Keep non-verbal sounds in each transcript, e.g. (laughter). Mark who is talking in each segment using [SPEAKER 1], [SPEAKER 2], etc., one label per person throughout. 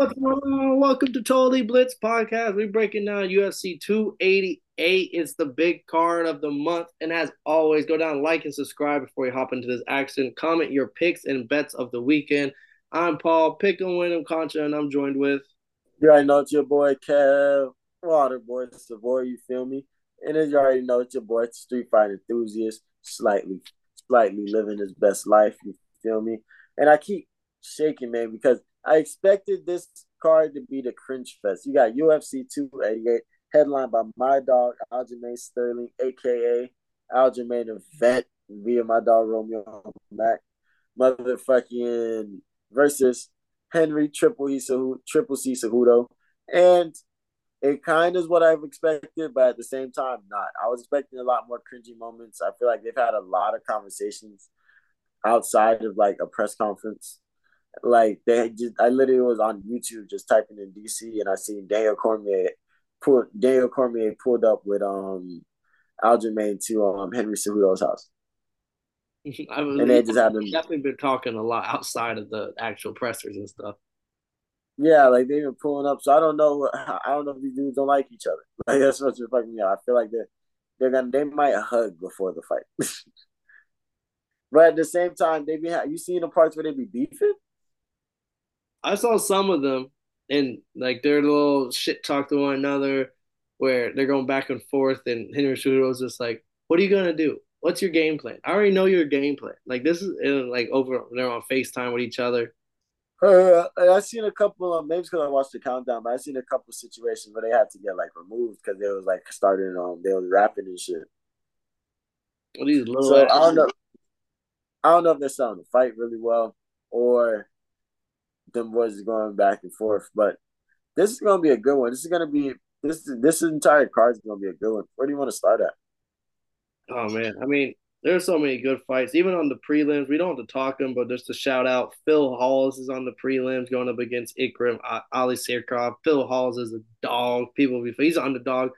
[SPEAKER 1] What's going on? Welcome to Totally Blitz Podcast. We're breaking down UFC 288. It's the big card of the month. And as always, go down, like, and subscribe before you hop into this action. Comment your picks and bets of the weekend. I'm Paul, pick and win Concha, and I'm joined with.
[SPEAKER 2] You already know it's your boy Kev, Water Boy, Savoy, you feel me? And as you already know, it's your boy, Street Fighter enthusiast, slightly, slightly living his best life, you feel me? And I keep shaking, man, because I expected this card to be the cringe fest. You got UFC 288, headlined by my dog, Aljamain Sterling, aka Aljamain the Vet, via my dog Romeo Mack. Motherfucking versus Henry Triple C Triple C Cejudo. And it kind of is what I've expected, but at the same time, not. I was expecting a lot more cringy moments. I feel like they've had a lot of conversations outside of like a press conference like they just, I literally was on YouTube just typing in DC, and I seen Daniel Cormier, pull Daniel Cormier pulled up with um Aljamain to um Henry Cejudo's house. (laughs)
[SPEAKER 1] I mean, and they just them definitely been talking a lot outside of the actual pressers and stuff.
[SPEAKER 2] Yeah, like they've been pulling up. So I don't know. (laughs) I don't know if these dudes don't like each other. (laughs) Like that's what's fucking me out. I feel like they're they're gonna they might hug before the fight. but at the same time, they be you seen the parts where they be beefing?
[SPEAKER 1] I saw some of them and like they're little shit talk to one another where they're going back and forth and Henry was just like, What are you gonna do? What's your game plan? I already know your game plan. Like this is like over they're on FaceTime with each other.
[SPEAKER 2] Uh, I seen a couple of maybe because I watched the countdown, but I seen a couple of situations where they had to get like removed because they was like starting um they was rapping and shit. Well, these little so I don't know. I don't know if they're selling the fight really well or them boys is going back and forth. But this is gonna be a good one. This is gonna be this this entire card is gonna be a good one. Where do you want to start at?
[SPEAKER 1] Oh man, I mean, there's so many good fights. Even on the prelims, we don't have to talk them, but just to shout out, Phil Hawes is on the prelims going up against Ikram Aliskerov. Phil Hawes is a dog. People be he's on the dog.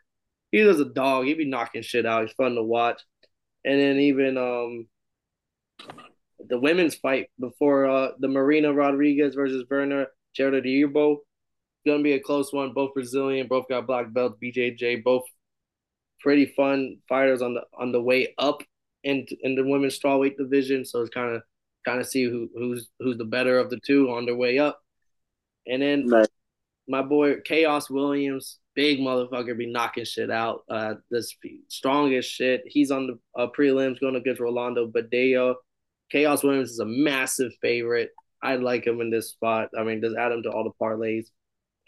[SPEAKER 1] He is a dog. He be knocking shit out. He's fun to watch. And then even um the women's fight before uh, the Marina Rodriguez versus Virna Jandiroba Gonna be a close one. Both Brazilian, both got black belts. BJJ, both pretty fun fighters on the on the way up in in the women's strawweight division. So it's kind of kind of see who who's who's the better of the two on their way up. And then nice. my boy Khaos Williams, big motherfucker, be knocking shit out. Uh, this strongest shit. He's on the uh, prelims going against Rolando Bedoya. Khaos Williams is a massive favorite. I like him in this spot. I mean, just add him to all the parlays.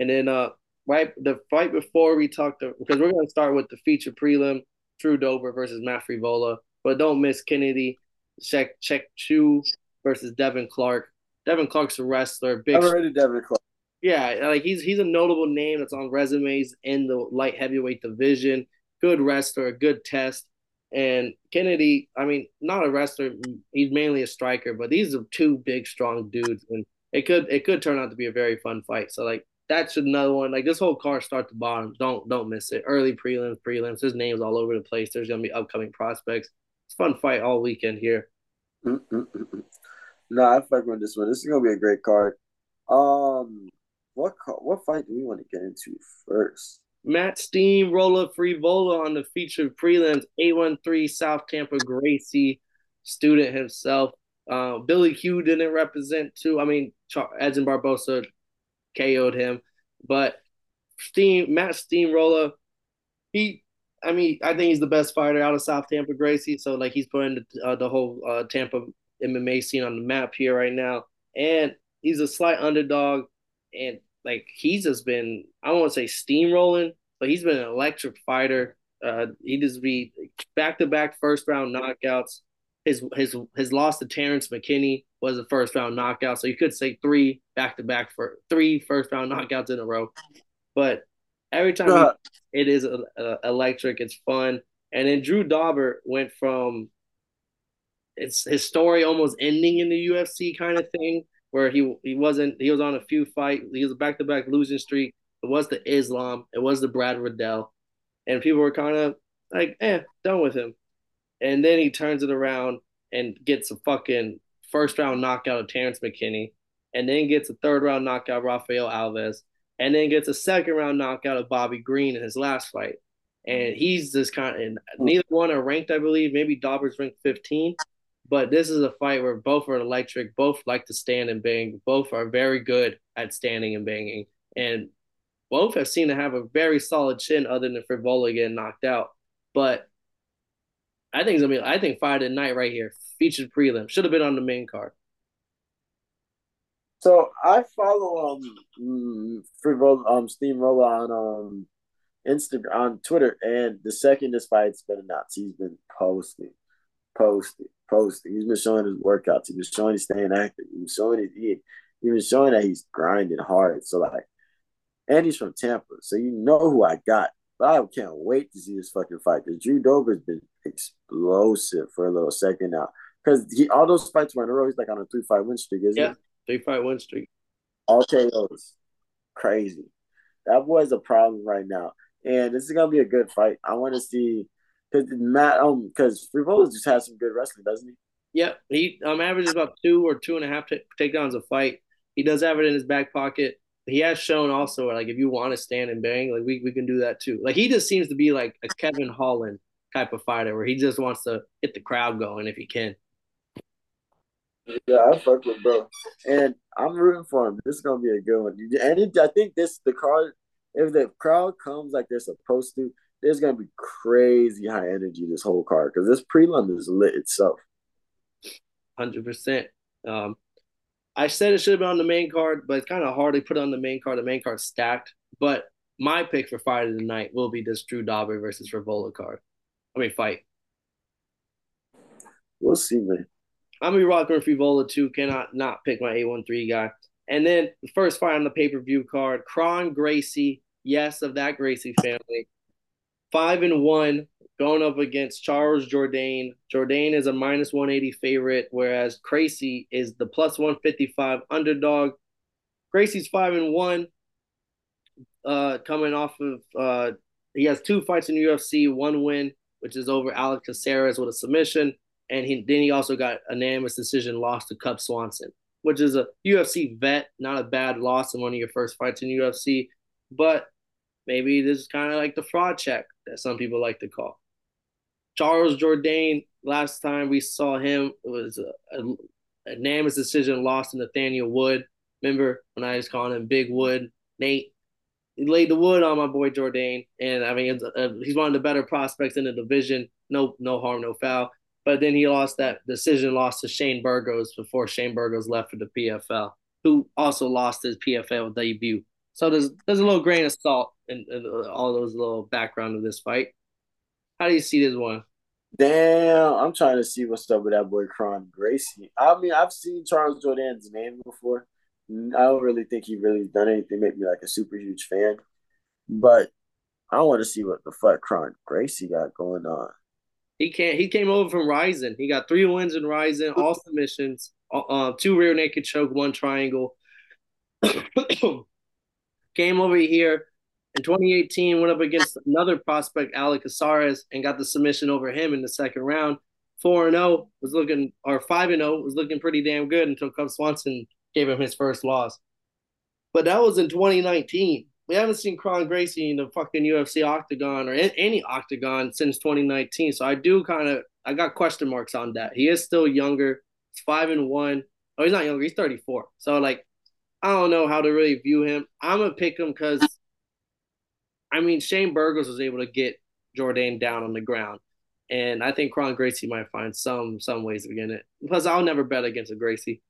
[SPEAKER 1] And then uh right the fight before we talked to, because we're gonna start with the feature prelim, Drew Dober versus Matt Frevola. But don't miss Kennedy, check check Chu versus Devin Clark. Devin Clark's a wrestler.
[SPEAKER 2] Big I've heard of Devin Clark.
[SPEAKER 1] Yeah, like he's he's a notable name that's on resumes in the light heavyweight division. Good wrestler, a good test. And Kennedy, I mean, not a wrestler. He's mainly a striker, but these are two big, strong dudes, and it could it could turn out to be a very fun fight. So like that's another one. Like this whole card start to bottom. Don't don't miss it. Early prelims, prelims. His name's all over the place. There's gonna be upcoming prospects. It's fun fight all weekend here.
[SPEAKER 2] No, I fuck with this one. This is gonna be a great card. Um, what what fight do we want to get into first?
[SPEAKER 1] Matt Steamroller Frevola on the featured prelims, 813 South Tampa Gracie student himself. Uh, Billy Q didn't represent too. I mean, Char- Edson Barbosa KO'd him, but Steam Matt Steamroller, he, I mean, I think he's the best fighter out of South Tampa Gracie. So like he's putting the, uh, the whole uh, Tampa MMA scene on the map here right now, and he's a slight underdog, and like he's just been I don't want to say steamrolling, but he's been an electric fighter. Uh, he just be back to back first round knockouts. His his his loss to Terrence McKinney was a first round knockout, so you could say three back to back for three first round knockouts in a row. But every time uh, he, it is uh, electric, it's fun. And then Drew Dober went from it's his story almost ending in the UFC kind of thing where he he wasn't he was on a few fight he was a back to back losing streak. It was the Islam, it was the Brad Riddell, and people were kind of like, eh, done with him. And then he turns it around and gets a fucking first round knockout of Terrence McKinney. and then gets a third round knockout of Rafael Alves, and then gets a second round knockout of Bobby Green in his last fight. And he's this kind of, and neither one are ranked, I believe. Maybe Dober's ranked 15, but this is a fight where both are electric, both like to stand and bang, both are very good at standing and banging, and both have seemed to have a very solid chin, other than Frevola getting knocked out. But I think it's gonna. I think at Night right here, featured prelim, should have been on the main card.
[SPEAKER 2] So I follow um Frevola, um Steamroller on um Instagram on Twitter, and the second this fight's been announced, he's been posting, posting, posting. He's been showing his workouts. He's been showing he's staying active. He's been showing his he, he's been showing that he's grinding hard. So like, and he's from Tampa, so you know who I got. But I can't wait to see this fucking fight because Drew Dober's been explosive for a little second now. Because he all those fights were in a row. He's like on a three fight win streak, isn't
[SPEAKER 1] yeah, three fight win streak.
[SPEAKER 2] All KOs, crazy. That boy's a problem right now, and this is gonna be a good fight. I want to see because Matt um because Frevola just has some good wrestling, doesn't he?
[SPEAKER 1] Yeah, he um averages about two or two and a half t- takedowns a fight. He does have it in his back pocket. He has shown also like if you want to stand and bang, like we, we can do that too. Like he just seems to be like a Kevin Holland type of fighter where he just wants to get the crowd going if he can.
[SPEAKER 2] Yeah, I fuck with bro, and I'm rooting for him. This is gonna be a good one. And it, I think this the crowd, if the crowd comes like they're supposed to, there's gonna be crazy high energy this whole card because this prelim is lit itself.
[SPEAKER 1] Hundred um, percent. I said it should have been on the main card, but it's kind of hard to put on the main card. The main card stacked. But my pick for Friday night will be this Drew Dober versus Frevola card. I mean, fight.
[SPEAKER 2] We'll see, man.
[SPEAKER 1] I'm gonna be rocking with Frevola too. Cannot not pick my A13 guy. And then the first fight on the pay per view card, Kron Gracie. Yes, of that Gracie family. Five and one, going up against Charles Jourdain. Jourdain is a minus 180 favorite, whereas Gracie is the plus 155 underdog. Gracie's five and one, uh, coming off of uh, he has two fights in UFC, one win, which is over Alex Caceres with a submission, and he then he also got a unanimous decision loss to Cub Swanson, which is a UFC vet, not a bad loss in one of your first fights in UFC, but maybe this is kind of like the fraud check that some people like to call. Charles Jourdain, last time we saw him, it was a, a, a unanimous decision loss to Nathaniel Wood. Remember when I was calling him Big Wood, Nate? he laid the wood on my boy Jourdain, and I mean uh, he's one of the better prospects in the division. No, no harm, no foul. But then he lost that decision, lost to Shane Burgos before Shane Burgos left for the PFL, who also lost his PFL debut. So there's there's a little grain of salt in, in all those little background of this fight. How do you see this one?
[SPEAKER 2] Damn, I'm trying to see what's up with that boy Kron Gracie. I mean, I've seen Charles Jourdain's name before. I don't really think he really done anything make me like a super huge fan. But I want to see what the fuck Kron Gracie got going on.
[SPEAKER 1] He can't. He came over from Rizin. He got three wins in Rizin, all submissions, uh, uh two rear naked choke, one triangle. (coughs) (coughs) (coughs) came over here in 2018, went up against another prospect, Alex Caceres, and got the submission over him in the second round. Four and zero oh was looking, or five and zero oh was looking pretty damn good until Cub Swanson gave him his first loss. But that was in 2019. We haven't seen Kron Gracie in the fucking UFC octagon or in, any octagon since 2019. So I do kind of I got question marks on that. He is still younger. He's five and one. Oh, he's not younger. He's 34. So like, I don't know how to really view him. I'm gonna pick him because, I mean, Shane Burgos was able to get Jourdain down on the ground, and I think Kron Gracie might find some some ways of getting it. Plus, I'll never bet against a Gracie.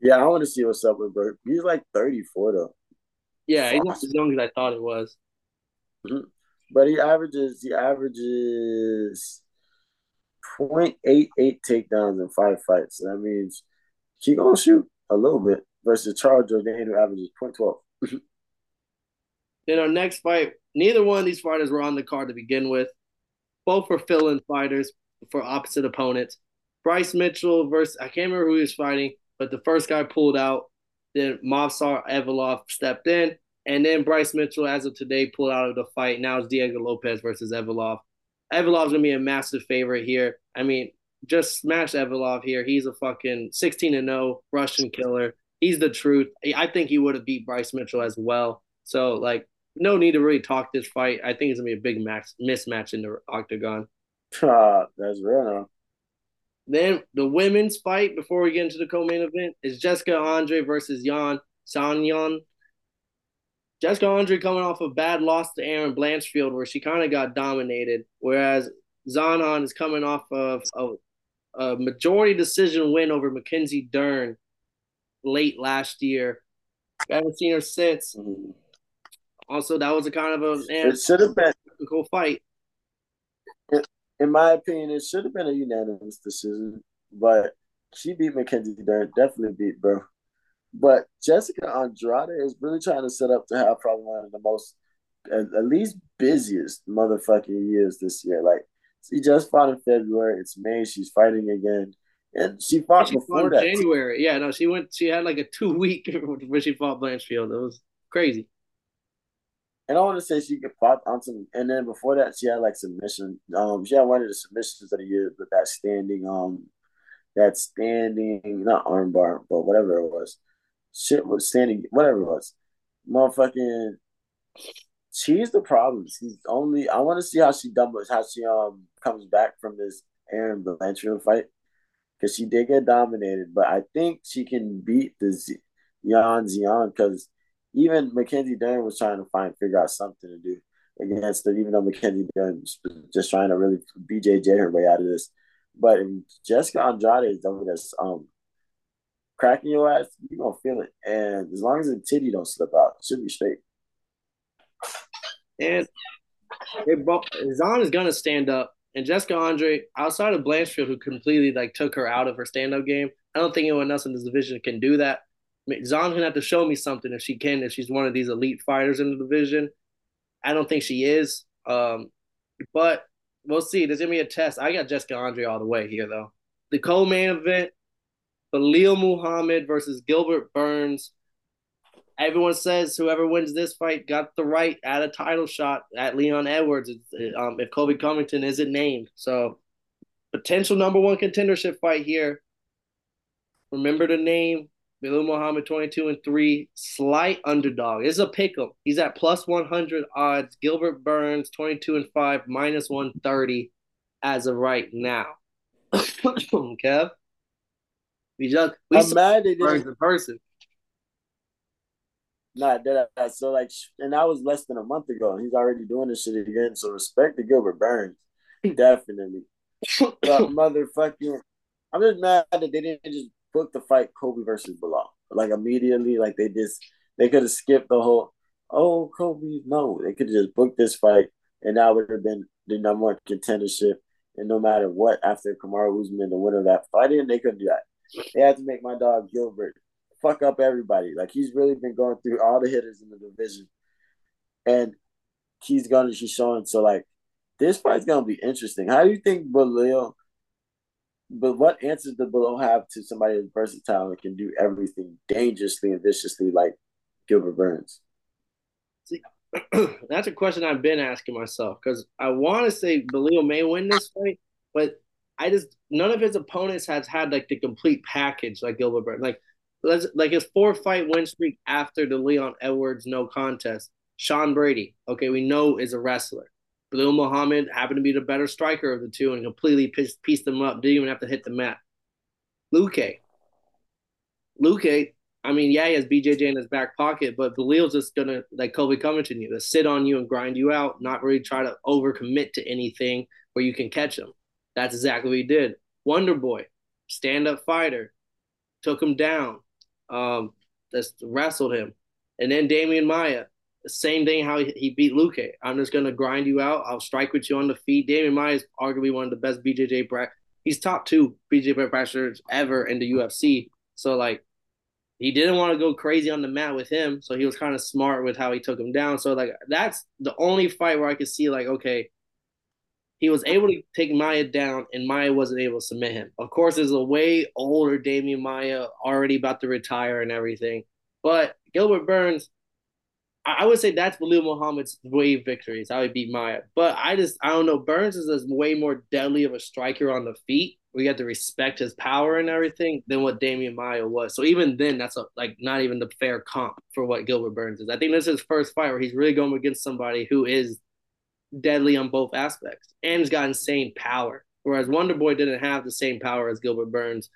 [SPEAKER 2] Yeah, I want to see what's up with Burke. He's like 34 though.
[SPEAKER 1] Yeah, he's not as young as I thought it was.
[SPEAKER 2] Mm-hmm. But he averages he averages 0.88 takedowns in five fights. So that means he gonna shoot a little bit versus Charles Jourdain who averages 0.12. (laughs)
[SPEAKER 1] In our next fight, neither one of these fighters were on the card to begin with. Both were fill-in fighters for opposite opponents. Bryce Mitchell versus I can't remember who he was fighting but the first guy pulled out. Then Movsar Evloev stepped in, and then Bryce Mitchell, as of today, pulled out of the fight. Now it's Diego Lopes versus Evloev. Evloev's gonna be a massive favorite here. I mean, just smash Evloev here. He's a fucking 16 and 0 Russian killer. He's the truth. I think he would have beat Bryce Mitchell as well. So like, no need to really talk this fight. I think it's gonna be a big match mismatch in the octagon.
[SPEAKER 2] Uh, that's real.
[SPEAKER 1] Then the women's fight before we get into the co-main event is Jessica Andrade versus Yan Xiaonan. Jessica Andrade coming off a bad loss to Erin Blanchfield where she kind of got dominated, whereas Xiaonan is coming off of a, a majority decision win over Mackenzie Dern late last year. I haven't seen her since. Also, that was a kind of a man,
[SPEAKER 2] it should have been
[SPEAKER 1] a cool fight
[SPEAKER 2] in my opinion, it should have been a unanimous decision, but she beat Mackenzie Dern, definitely beat bro. But Jessica Andrade is really trying to set up to have probably one of the most, at, at least busiest motherfucking years this year. Like she just fought in February. It's May. She's fighting again, and she fought she before fought that.
[SPEAKER 1] January. Yeah, no, she went. She had like a two (laughs) week when she fought Blanchfield. It was crazy
[SPEAKER 2] and I want to say she could pop on some. And then before that, she had like submission. Um, she had one of the submissions of the year with that standing, um, that standing, not armbar, but whatever it was. Shit was standing, whatever it was. Motherfucking, she's the problem. She's only. I want to see how she doubles, how she um comes back from this Erin Blanchfield fight, because she did get dominated. But I think she can beat the Z- Yan Xian because even Mackenzie Dern was trying to find figure out something to do against it, even though Mackenzie Dern was just trying to really BJJ her way out of this. But Jessica Andrade is over this um cracking your ass, you're gonna feel it. And as long as the titty don't slip out, it should be straight.
[SPEAKER 1] And Zan is gonna stand up. And Jessica Andrade, outside of Blanchfield, who completely like took her out of her stand-up game, I don't think anyone else in this division can do that. Zon's gonna have to show me something if she can, if she's one of these elite fighters in the division. I don't think she is. Um, but we'll see. There's gonna be a test. I got Jessica Andrade all the way here though. The co-main event, Belal Muhammad versus Gilbert Burns. Everyone says whoever wins this fight got the right at a title shot at Leon Edwards um, if Colby Covington isn't named. So potential number one contendership fight here. Remember the name Belal Muhammad 22 and 3, slight underdog. It's a pick 'em. He's at plus 100 odds. Gilbert Burns 22 and 5, minus 130 as of right now. (coughs) Kev? We just we
[SPEAKER 2] I'm mad
[SPEAKER 1] Burns in person.
[SPEAKER 2] Nah, that so like, and that was less than a month ago, and he's already doing this shit again. So respect to Gilbert Burns, mm. definitely. (laughs) but motherfucking, I'm just mad that they didn't just book the fight Colby versus Belal. Like immediately, like they just they could have skipped the whole oh Colby, No, they could have just booked this fight and that would have been the number one contendership. And no matter what, after Kamaru Usman, the winner of that fight, and they couldn't do that. They had to make my dog Gilbert fuck up everybody. Like he's really been going through all the hitters in the division, and he's gonna she's showing. So like this fight's gonna be interesting. How do you think Belal but what answers does Belal have to somebody that's versatile and can do everything dangerously and viciously like Gilbert Burns?
[SPEAKER 1] See, (clears throat) that's a question I've been asking myself because I want to say Belal may win this fight, but I just none of his opponents has had like the complete package like Gilbert Burns. Like like his four fight win streak after the Leon Edwards no contest. Sean Brady, okay, we know is a wrestler. Belal Muhammad happened to be the better striker of the two and completely pieced, pieced them up. Didn't even have to hit the mat. Luque. Luque, I mean, yeah, he has BJJ in his back pocket, but Belal's just gonna like Colby Covington you to sit on you and grind you out, not really try to overcommit to anything where you can catch him. That's exactly what he did. Wonder Boy, stand up fighter, took him down, um, just wrestled him, and then Demian Maya, same thing how he, beat Luque. I'm just gonna grind you out. I'll strike with you on the feet. Demian Maya is arguably one of the best BJJ pra- He's top two BJJ practitioners ever in the UFC. So like, he didn't want to go crazy on the mat with him. So he was kind of smart with how he took him down. So like, that's the only fight where I could see like, okay, he was able to take Maya down, and Maya wasn't able to submit him. Of course, there's a way older Demian Maya already about to retire and everything. But Gilbert Burns, I would say that's Belal Muhammad's wave victories. How he beat Maya. But I just I don't know. Burns is a way more deadly of a striker on the feet. we have to respect his power and everything than what Demian Maya was. So even then, that's a, like not even the fair comp for what Gilbert Burns is. I think this is his first fight where he's really going against somebody who is deadly on both aspects and has got insane power. Whereas Wonder Boy didn't have the same power as Gilbert Burns.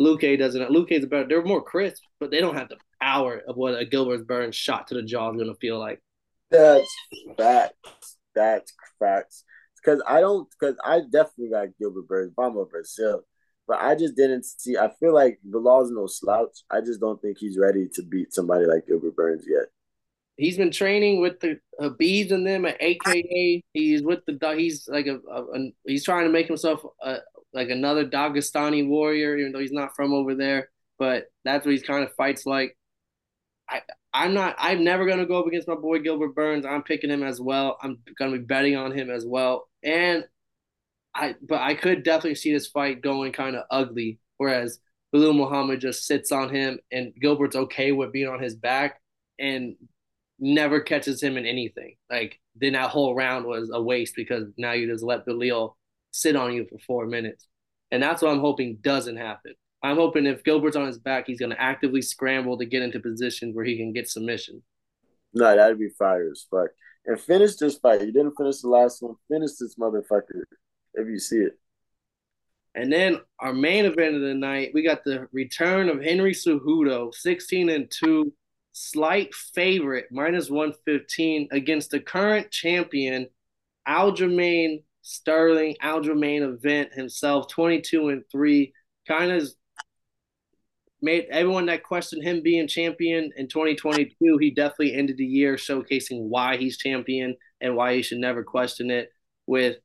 [SPEAKER 1] Luque doesn't. Luque's better. they're more crisp, but they don't have the power of what a Gilbert Burns shot to the jaw is going to feel like.
[SPEAKER 2] That's facts. That's facts. Because I don't. Because I definitely got Gilbert Burns. I'm a Brazil, but I just didn't see. I feel like the law's no slouch. I just don't think he's ready to beat somebody like Gilbert Burns yet.
[SPEAKER 1] He's been training with the Habibs and them at AKA. He's with the. He's like a, a, a He's trying to make himself a, like another Dagestani warrior, even though he's not from over there. But that's what he's kind of fights like. I I'm not. I'm never gonna go up against my boy Gilbert Burns. I'm picking him as well. I'm gonna be betting on him as well. And I, but I could definitely see this fight going kind of ugly. Whereas Belal Muhammad just sits on him, and Gilbert's okay with being on his back and never catches him in anything. Like then that whole round was a waste because now you just let Belal sit on you for four minutes, and that's what I'm hoping doesn't happen. I'm hoping if Gilbert's on his back, he's going to actively scramble to get into positions where he can get submission.
[SPEAKER 2] No, that'd be fire as fuck. And finish this fight. You didn't finish the last one. Finish this motherfucker if you see it.
[SPEAKER 1] And then our main event of the night, we got the return of Henry Cejudo, 16 and 2, slight favorite, minus 115 against the current champion, Aljamain Sterling, Aljamain event himself, 22 and 3. Kind of made everyone that questioned him being champion in 2022, he definitely ended the year showcasing why he's champion and why he should never question it with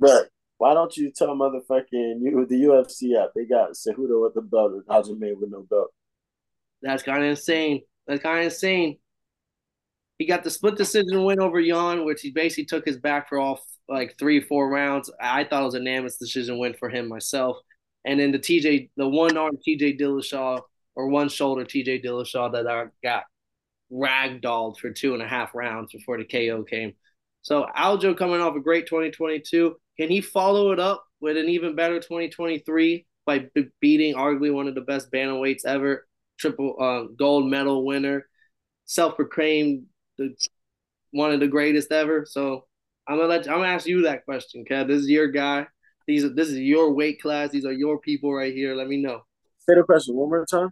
[SPEAKER 2] But why don't you tell motherfucking you the UFC app they got Cejudo with the belt and Aljamain with no belt?
[SPEAKER 1] That's kind of insane. That's kind of insane. He got the split decision win over Yan, which he basically took his back for all like three, four rounds. I thought it was a unanimous decision win for him myself and then the TJ, the one arm TJ Dillashaw or one shoulder TJ Dillashaw that I got ragdolled for two and a half rounds before the KO came. So Aljo coming off a great 2022. Can he follow it up with an even better 2023 by beating arguably one of the best bantamweights ever, triple uh, gold medal winner, self-proclaimed the one of the greatest ever? So I'm gonna let you, I'm gonna ask you that question, Kev. This is your guy. These this is your weight class. These are your people right here. Let me know.
[SPEAKER 2] Say the question one more time.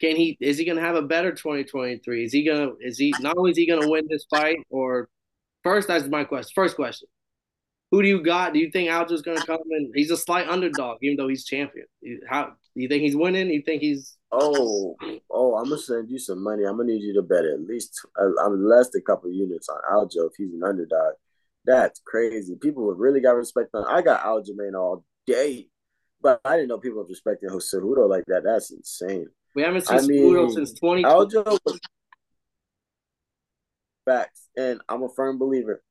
[SPEAKER 1] Can he? Is he gonna have a better 2023? Is he gonna? Is he not only is he gonna win this fight, or first? That's my question. First question. Who do you got? Do you think Aljo's gonna come in? He's a slight underdog, even though he's champion. How do you think he's winning? You think he's?
[SPEAKER 2] Oh, oh! I'm gonna send you some money. I'm gonna need you to bet at least uh, I'm less than a couple units on Aljo if he's an underdog. That's crazy. People have really got respect on. I got Aljamain all day, but I didn't know people were respecting Cejudo like that. That's insane.
[SPEAKER 1] We haven't seen I mean, since 20. Aljo
[SPEAKER 2] facts, and I'm a firm believer.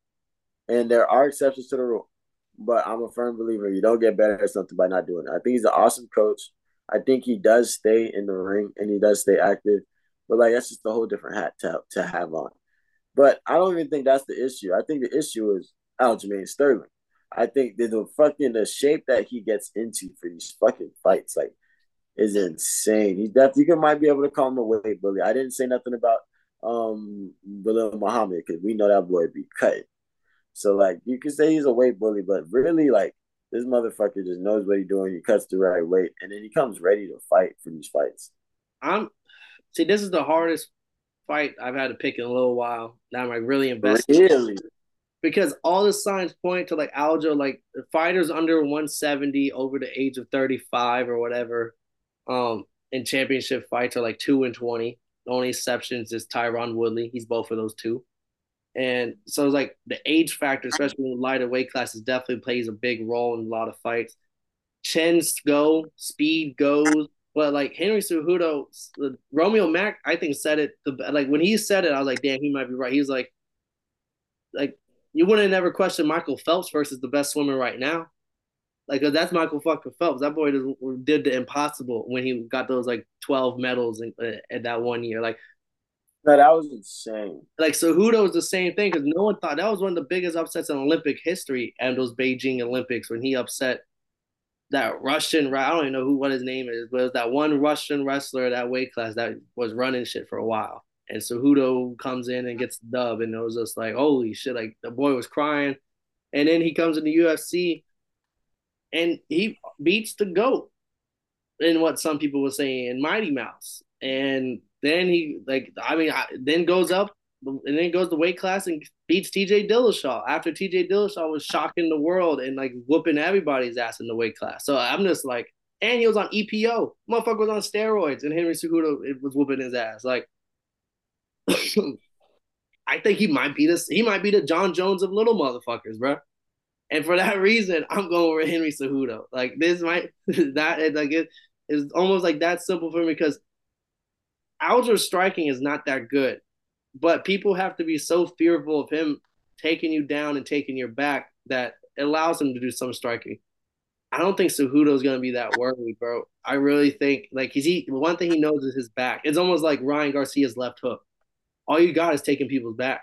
[SPEAKER 2] And there are exceptions to the rule, but I'm a firm believer. You don't get better at something by not doing it. I think he's an awesome coach. I think he does stay in the ring and he does stay active, but like that's just a whole different hat to to have on. But I don't even think that's the issue. I think the issue is Aljamain Sterling. I think that the fucking the shape that he gets into for these fucking fights, like, is insane. He definitely you might be able to call him a weight bully. I didn't say nothing about um Belal Muhammad because we know that boy be cut. So like you can say he's a weight bully, but really like this motherfucker just knows what he's doing. He cuts the right weight, and then he comes ready to fight for these fights.
[SPEAKER 1] I'm see. This is the hardest fight I've had to pick in a little while. Now I'm like really invested. Really? Because all the signs point to like Aljo, like fighters under 170 over the age of 35 or whatever, um, in championship fights are like two and 20. The only exceptions is Tyron Woodley. He's both of those two. And so it's like the age factor, especially in lighter weight classes, definitely plays a big role in a lot of fights. Chins go, speed goes, but like Henry Cejudo, Romeo Mack, I think said it the like when he said it, I was like, damn, he might be right. He was like, like you wouldn't never question Michael Phelps versus the best swimmer right now. Like that's Michael fucking Phelps. That boy did, did the impossible when he got those like twelve medals in, uh, in that one year. Like,
[SPEAKER 2] no, that was insane.
[SPEAKER 1] Like Cejudo was the same thing because no one thought that was one of the biggest upsets in Olympic history and those Beijing Olympics when he upset that Russian. I don't even know who what his name is, but it was that one Russian wrestler that weight class that was running shit for a while. And Cejudo comes in and gets the dub, and it was just like, holy shit! Like the boy was crying, and then he comes in the UFC, and he beats the goat, in what some people were saying, in Mighty Mouse, and then he like, I mean, I, then goes up and then goes to weight class and beats TJ Dillashaw after TJ Dillashaw was shocking the world and like whooping everybody's ass in the weight class. So I'm just like, and he was on EPO. Motherfucker was on steroids and Henry Cejudo was whooping his ass. Like, (clears throat) I think he might be this. He might be the Jon Jones of little motherfuckers, bro. And for that (laughs) reason, I'm going with Henry Cejudo. Like this might (laughs) that like it is almost like that simple for me because Aljo's striking is not that good but people have to be so fearful of him taking you down and taking your back that it allows him to do some striking. I don't think Cejudo is going to be that worried, bro. I really think like he's he one thing he knows is his back. It's almost like Ryan Garcia's left hook. All you got is taking people's back.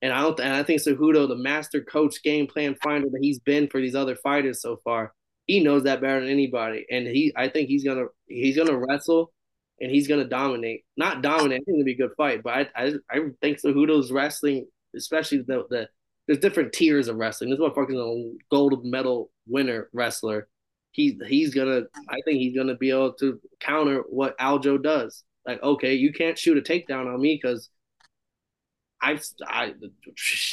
[SPEAKER 1] And I don't and I think Cejudo, the master coach, game plan finder that he's been for these other fighters so far, he knows that better than anybody. And he I think he's gonna he's gonna wrestle and he's gonna dominate. Not dominate. I think it'll be a good fight, but I I, I think Cejudo's wrestling, especially the the there's different tiers of wrestling. This motherfucker's a gold medal winner wrestler. He he's gonna. I think he's gonna be able to counter what Aljo does. Like, okay, you can't shoot a takedown on me because I I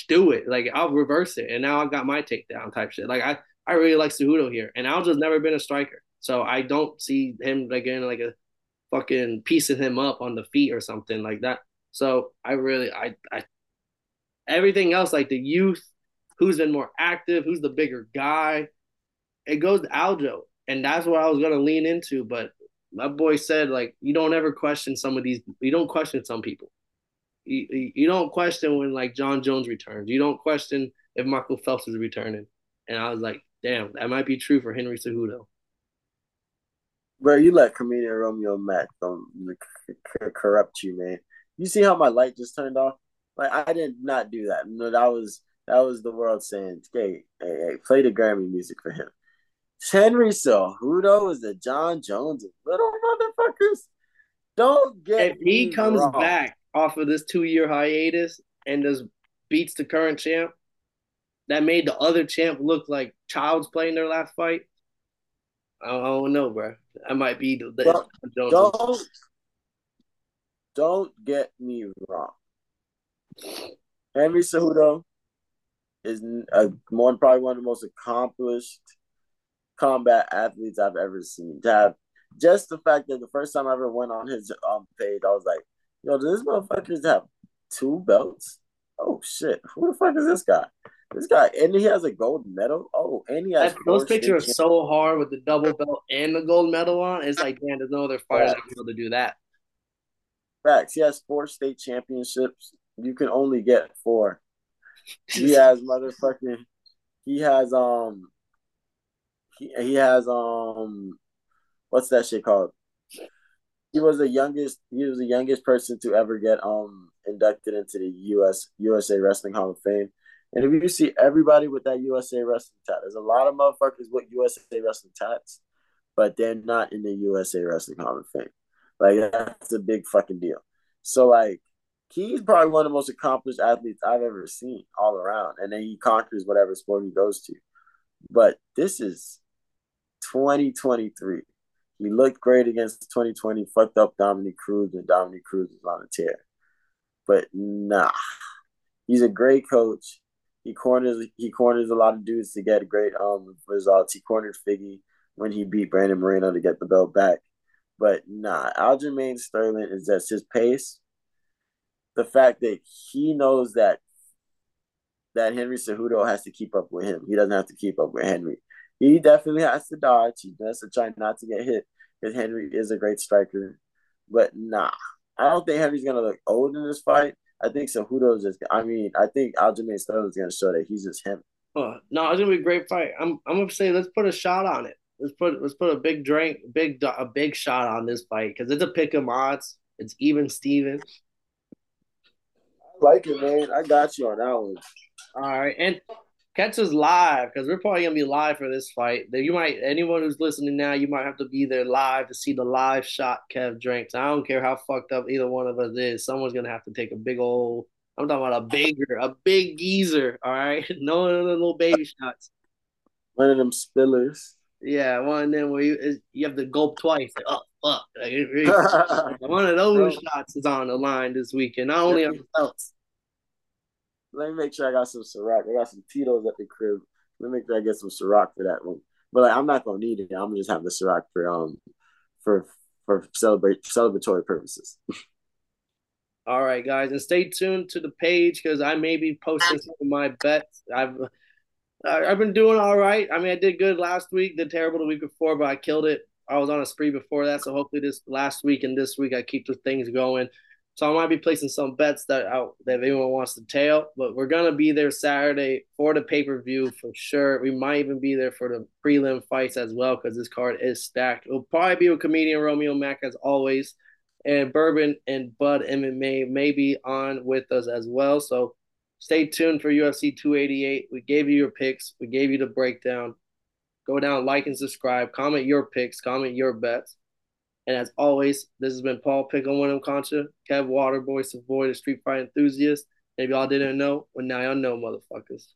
[SPEAKER 1] do it. Like I'll reverse it, and now I got my takedown type shit. Like I I really like Cejudo here, and Aljo's never been a striker, so I don't see him like in like a fucking piecing him up on the feet or something like that. So I really, I, I, everything else like the youth, who's been more active, who's the bigger guy, it goes to Aljo, and that's what I was gonna lean into. But my boy said like you don't ever question some of these. You don't question some people. You, you don't question when like Jon Jones returns. You don't question if Michael Phelps is returning. And I was like, damn, that might be true for Henry Cejudo.
[SPEAKER 2] Bro, you let comedian Romeo Mack don't corrupt you, man. You see how my light just turned off? Like I did not do that. No, that was that was the world saying, "Hey, hey, hey play the Grammy music for him." Henry Cejudo is the Jon Jones of little motherfuckers. Don't get
[SPEAKER 1] if he comes wrong. back off of this two year hiatus and just beats the current champ, that made the other champ look like child's playing their last fight. I don't know, bro. I might be the
[SPEAKER 2] don't, don't don't get me wrong. Henry Cejudo is a, one probably one of the most accomplished combat athletes I've ever seen. To have just the fact that the first time I ever went on his um page, I was like, "Yo, does this motherfucker have two belts? Oh shit, who the fuck is this guy?" This guy, and he has a gold medal. Oh, and he has.
[SPEAKER 1] those pictures are so hard with the double belt and the gold medal on. It's like, man, there's no other fighter that can able to do that.
[SPEAKER 2] Facts. He has four state championships. You can only get four. He (laughs) has motherfucking. He has um. He he has um. What's that shit called? He was the youngest. He was the youngest person to ever get um inducted into the U.S. USA Wrestling Hall of Fame. And if you see everybody with that USA Wrestling tat, there's a lot of motherfuckers with USA Wrestling tats, but they're not in the USA Wrestling Hall of Fame. Like that's a big fucking deal. So like he's probably one of the most accomplished athletes I've ever seen all around. And then he conquers whatever sport he goes to. But this is 2023. He looked great against 2020, fucked up Dominick Cruz, and Dominick Cruz was on a tear. But nah, he's a great coach. He corners he corners a lot of dudes to get great um results. He cornered Figgy when he beat Brandon Moreno to get the belt back. But nah, Aljamain Sterling is just his pace. The fact that he knows that that Henry Cejudo has to keep up with him. He doesn't have to keep up with Henry. He definitely has to dodge. He has to try not to get hit because Henry is a great striker. But nah, I don't think Henry's gonna look old in this fight. I think Cejudo's just. I mean, I think Aljamain Sterling's gonna show that he's just him.
[SPEAKER 1] Uh, no, it's gonna be a great fight. I'm I'm gonna say let's put a shot on it. Let's put let's put a big drink, big a big shot on this fight because it's a pick 'em odds. It's even Steven.
[SPEAKER 2] I like it, man. I got you on that one.
[SPEAKER 1] All right, and catch us live because we're probably gonna be live for this fight. You might anyone who's listening now, you might have to be there live to see the live shot Kev drinks. I don't care how fucked up either one of us is. Someone's gonna have to take a big old. I'm talking about a bigger, a big geezer. All right, (laughs) no little baby shots.
[SPEAKER 2] One of them spillers.
[SPEAKER 1] Yeah, one of them where you you have to gulp twice. Like, oh fuck! Like, (laughs) one of (laughs) those shots is on the line this weekend. Not only on the belts.
[SPEAKER 2] Let me make sure I got some Ciroc. I got some Tito's at the crib. Let me make sure I get some Ciroc for that one. But like, I'm not gonna need it. I'm gonna just have the Ciroc for um for for celebrate celebratory purposes. (laughs)
[SPEAKER 1] All right, guys, and stay tuned to the page because I may be posting some of my bets. I've I've been doing all right. I mean, I did good last week, did terrible the week before, but I killed it. I was on a spree before that, so hopefully this last week and this week I keep the things going. So I might be placing some bets that out that anyone wants to tail, but we're gonna be there Saturday for the pay per view for sure. We might even be there for the prelim fights as well because this card is stacked. It'll probably be with comedian Romeo Mack as always, and Bourbon and Bud MMA may be on with us as well. So stay tuned for UFC 288. We gave you your picks, we gave you the breakdown. Go down, like and subscribe, comment your picks, comment your bets. And as always, this has been Paul Pick Pickle Winham Concha, Kev Waterboy, Savoy, the street fight enthusiast. Maybe y'all didn't know, but now y'all know, motherfuckers.